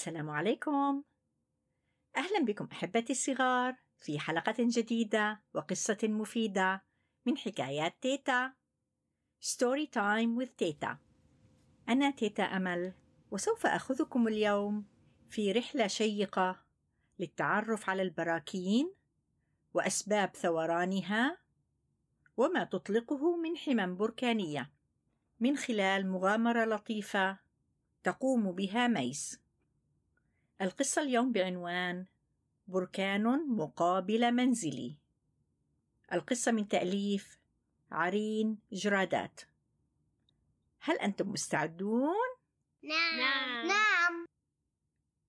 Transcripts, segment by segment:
السلام عليكم. أهلا بكم أحبتي الصغار في حلقة جديدة وقصة مفيدة من حكايات تيتا. story time with تيتا. أنا تيتا أمل وسوف أخذكم اليوم في رحلة شيقة للتعرف على البراكين وأسباب ثورانها وما تطلقه من حمم بركانية من خلال مغامرة لطيفة تقوم بها ميس. القصة اليوم بعنوان بركان مقابل منزلي. القصة من تأليف عرين جرادات. هل أنتم مستعدون؟ نعم. نعم.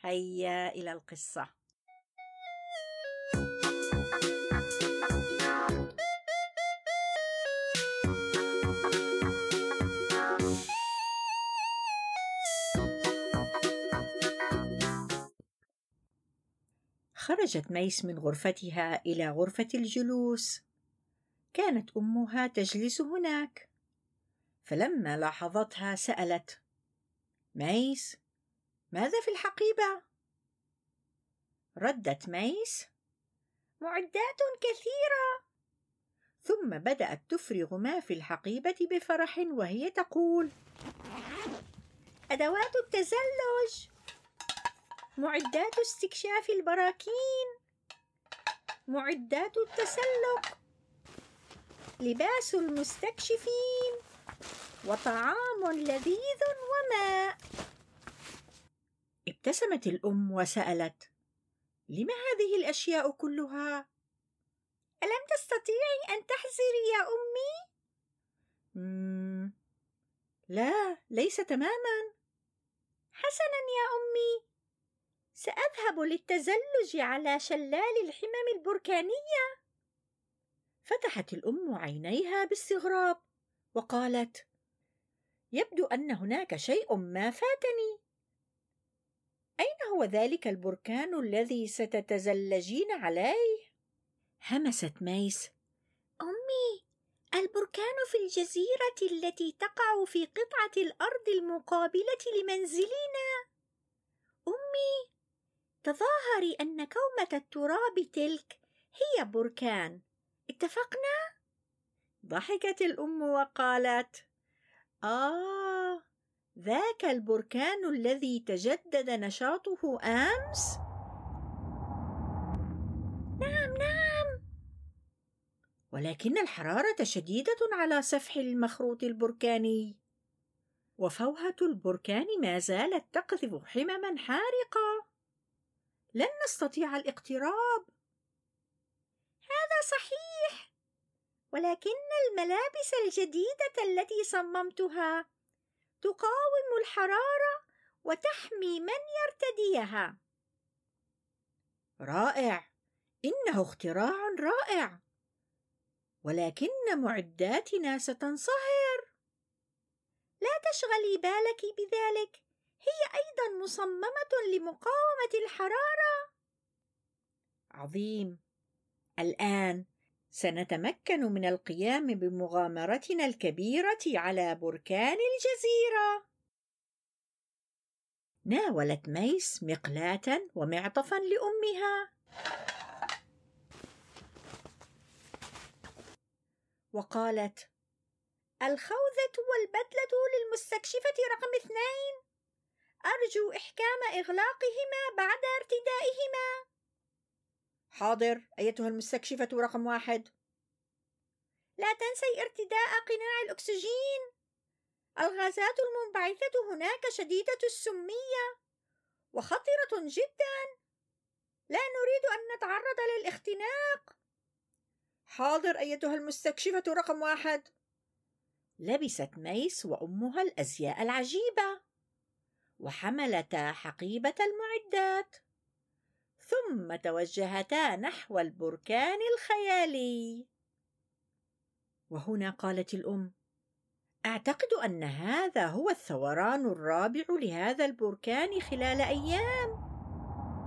هيا إلى القصة. خرجت ميس من غرفتها إلى غرفة الجلوس. كانت أمها تجلس هناك. فلما لاحظتها سألت ميس ماذا في الحقيبة؟ ردت ميس معدات كثيرة. ثم بدأت تفرغ ما في الحقيبة بفرح وهي تقول أدوات التزلج. معدات استكشاف البراكين. معدات التسلق. لباس المستكشفين. وطعام لذيذ وماء. ابتسمت الأم وسألت لم هذه الأشياء كلها؟ ألم تستطيعي أن تحزري يا أمي. لا ليس تماما. حسنا يا أمي. سأذهب للتزلج على شلال الحمم البركانية. فتحت الأم عينيها باستغراب وقالت يبدو أن هناك شيء ما فاتني. أين هو ذلك البركان الذي ستتزلجين عليه؟ همست ميس. أمي البركان في الجزيرة التي تقع في قطعة الأرض المقابلة لمنزلنا. أمي تظاهري أن كومة التراب تلك هي بركان اتفقنا؟ ضحكت الأم وقالت آه ذاك البركان الذي تجدد نشاطه أمس؟ نعم نعم ولكن الحرارة شديدة على سفح المخروط البركاني وفوهة البركان ما زالت تقذف حمما حارقة لن نستطيع الاقتراب. هذا صحيح. ولكن الملابس الجديدة التي صممتها تقاوم الحرارة وتحمي من يرتديها. رائع. إنه اختراع رائع. ولكن معداتنا ستنصهر. لا تشغلي بالك بذلك. هي أيضا مصممة لمقاومة الحرارة. عظيم. الآن سنتمكن من القيام بمغامرتنا الكبيرة على بركان الجزيرة. ناولت ميس مقلاة ومعطفا لأمها. وقالت الخوذة والبدلة للمستكشفة رقم اثنين. أرجو إحكام إغلاقهما بعد ارتدائهما. حاضر أيتها المستكشفة رقم واحد. لا تنسي ارتداء قناع الأكسجين. الغازات المنبعثة هناك شديدة السمية وخطرة جدا. لا نريد أن نتعرض للاختناق. حاضر أيتها المستكشفة رقم واحد. لبست ميس وأمها الأزياء العجيبة. وحملتا حقيبة المعدات. ثم توجهتا نحو البركان الخيالي. وهنا قالت الأم أعتقد أن هذا هو الثوران الرابع لهذا البركان خلال أيام.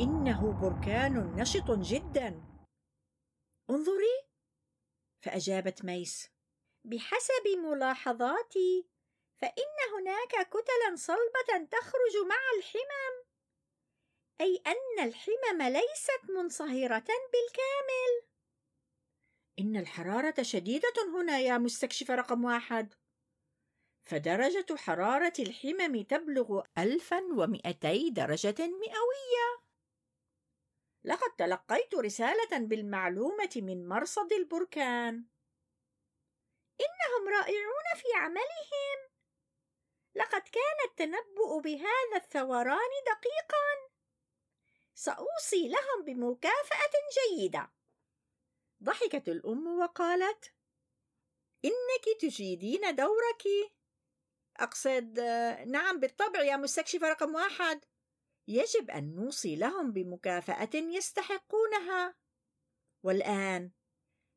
إنه بركان نشط جدا. انظري! فأجابت ميس بحسب ملاحظاتي فإن هناك كتلا صلبة تخرج مع الحمم. أي أن الحمم ليست منصهرة بالكامل. إن الحرارة شديدة هنا يا مستكشف رقم واحد. فدرجة حرارة الحمم تبلغ 1200 درجة مئوية. لقد تلقيت رسالة بالمعلومة من مرصد البركان. إنهم رائعون في عملهم. لقد كان التنبؤ بهذا الثوران دقيقا. سأوصي لهم بمكافأة جيدة. ضحكت الأم وقالت إنك تجيدين دورك. أقصد نعم بالطبع يا مستكشف رقم واحد. يجب أن نوصي لهم بمكافأة يستحقونها. والآن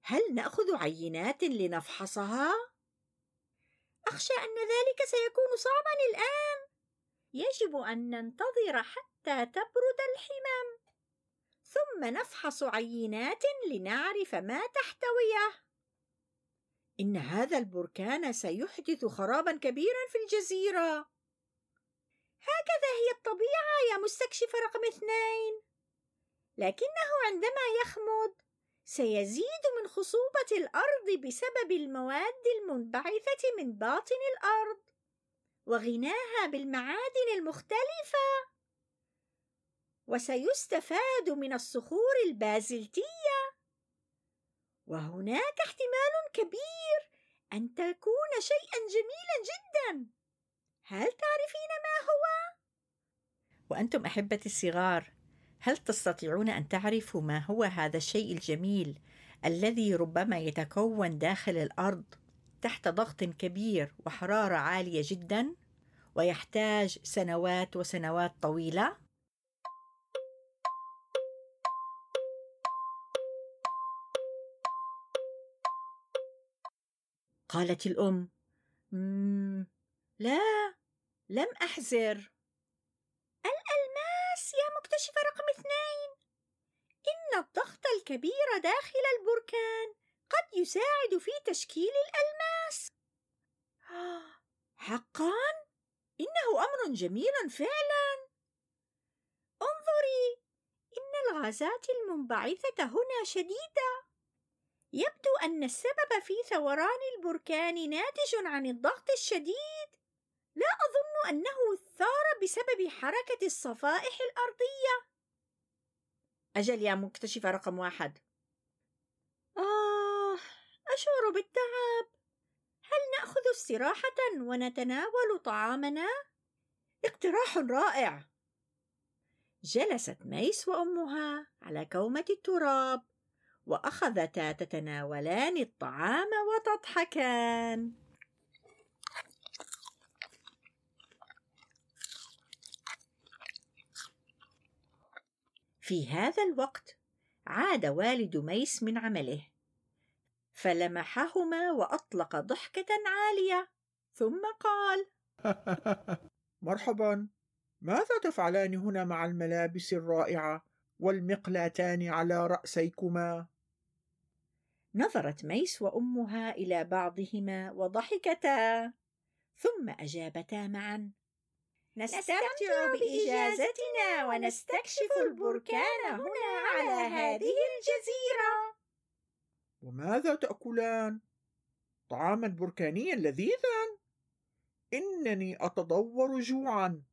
هل نأخذ عينات لنفحصها؟ أخشى أن ذلك سيكون صعبا الآن. يجب أن ننتظر حتى تبرد الحمم ثم نفحص عينات لنعرف ما تحتويه. إن هذا البركان سيحدث خرابا كبيرا في الجزيرة. هكذا هي الطبيعة يا مستكشف رقم اثنين. لكنه عندما يخمد سيزيد من خصوبة الأرض بسبب المواد المنبعثة من باطن الأرض وغناها بالمعادن المختلفة. وسيستفاد من الصخور البازلتية. وهناك احتمال كبير أن تكون شيئا جميلا جدا. هل تعرفين ما هو؟ وأنتم أحبتي الصغار. هل تستطيعون أن تعرفوا ما هو هذا الشيء الجميل الذي ربما يتكون داخل الأرض تحت ضغط كبير وحرارة عالية جدا ويحتاج سنوات وسنوات طويلة؟ قالت الأم مم لا لم أحزر الألماس يا مكتشف رقم اثنين إن الضغط الكبير داخل البركان قد يساعد في تشكيل الألماس. حقا؟ إنه أمر جميل فعلا. انظري إن الغازات المنبعثة هنا شديدة. يبدو أن السبب في ثوران البركان ناتج عن الضغط الشديد. لا أظن أنه ثار بسبب حركة الصفائح الأرضية. أجل يا مكتشف رقم واحد. آه أشعر بالتعب. هل نأخذ استراحة ونتناول طعامنا؟ اقتراح رائع. جلست ميس وأمها على كومة التراب وأخذتا تتناولان الطعام وتضحكان. في هذا الوقت عاد والد ميس من عمله فلمحهما وأطلق ضحكة عالية ثم قال مرحبا ماذا تفعلان هنا مع الملابس الرائعة والمقلاتان على رأسيكما؟ نظرت ميس وأمها إلى بعضهما وضحكتا ثم أجابتا معا نستمتع بإجازتنا ونستكشف البركان هنا على هذه الجزيرة. وماذا تأكلان؟ طعاما بركانيا لذيذا. إنني اتضور جوعا.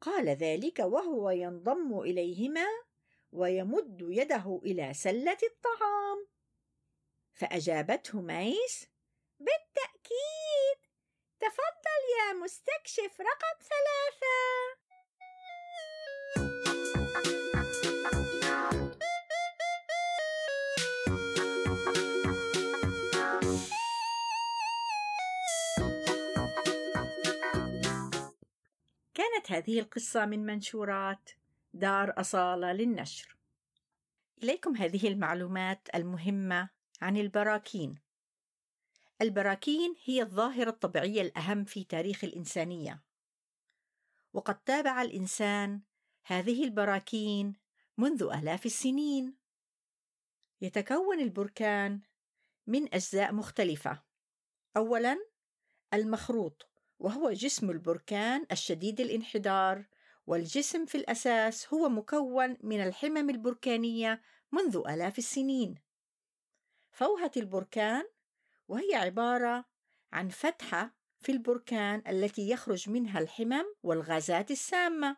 قال ذلك وهو ينضم إليهما ويمد يده إلى سلة الطعام. فأجابته ميس بالتأكيد. تفضل يا مستكشف رقم ثلاثة. كانت هذه القصة من منشورات دار أصالة للنشر. إليكم هذه المعلومات المهمة عن البراكين. البراكين هي الظاهرة الطبيعية الأهم في تاريخ الإنسانية. وقد تابع الإنسان هذه البراكين منذ آلاف السنين. يتكون البركان من أجزاء مختلفة. أولاً المخروط وهو جسم البركان الشديد الانحدار والجسم في الأساس هو مكون من الحمم البركانية منذ آلاف السنين. فوهة البركان وهي عبارة عن فتحة في البركان التي يخرج منها الحمم والغازات السامة.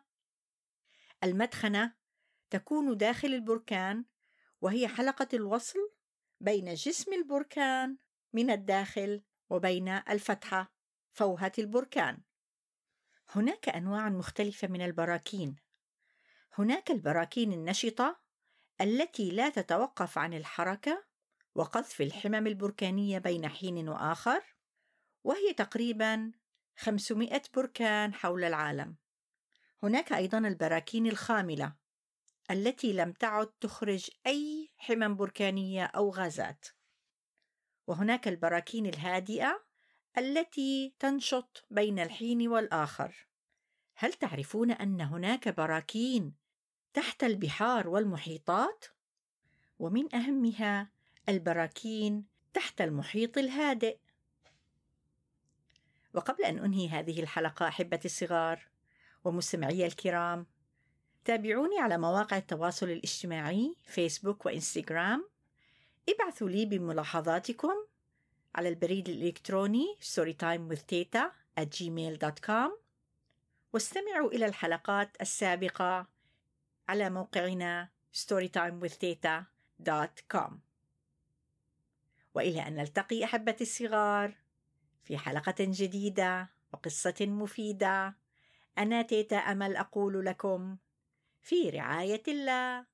المدخنة تكون داخل البركان وهي حلقة الوصل بين جسم البركان من الداخل وبين الفتحة فوهة البركان. هناك أنواع مختلفة من البراكين. هناك البراكين النشطة التي لا تتوقف عن الحركة وقذف الحمم البركانية بين حين وآخر وهي تقريبا 500 بركان حول العالم. هناك أيضا البراكين الخاملة التي لم تعد تخرج أي حمم بركانية أو غازات. وهناك البراكين الهادئة التي تنشط بين الحين والآخر. هل تعرفون أن هناك براكين تحت البحار والمحيطات؟ ومن أهمها البراكين تحت المحيط الهادئ. وقبل أن أنهي هذه الحلقة أحبتي الصغار ومستمعي الكرام تابعوني على مواقع التواصل الاجتماعي فيسبوك وإنستغرام. ابعثوا لي بملاحظاتكم على البريد الإلكتروني storytimewithteta at gmail.com واستمعوا إلى الحلقات السابقة على موقعنا storytimewithteta.com وإلى أن نلتقي أحبتي الصغار. في حلقة جديدة وقصة مفيدة. أنا تيتا أمل أقول لكم في رعاية الله.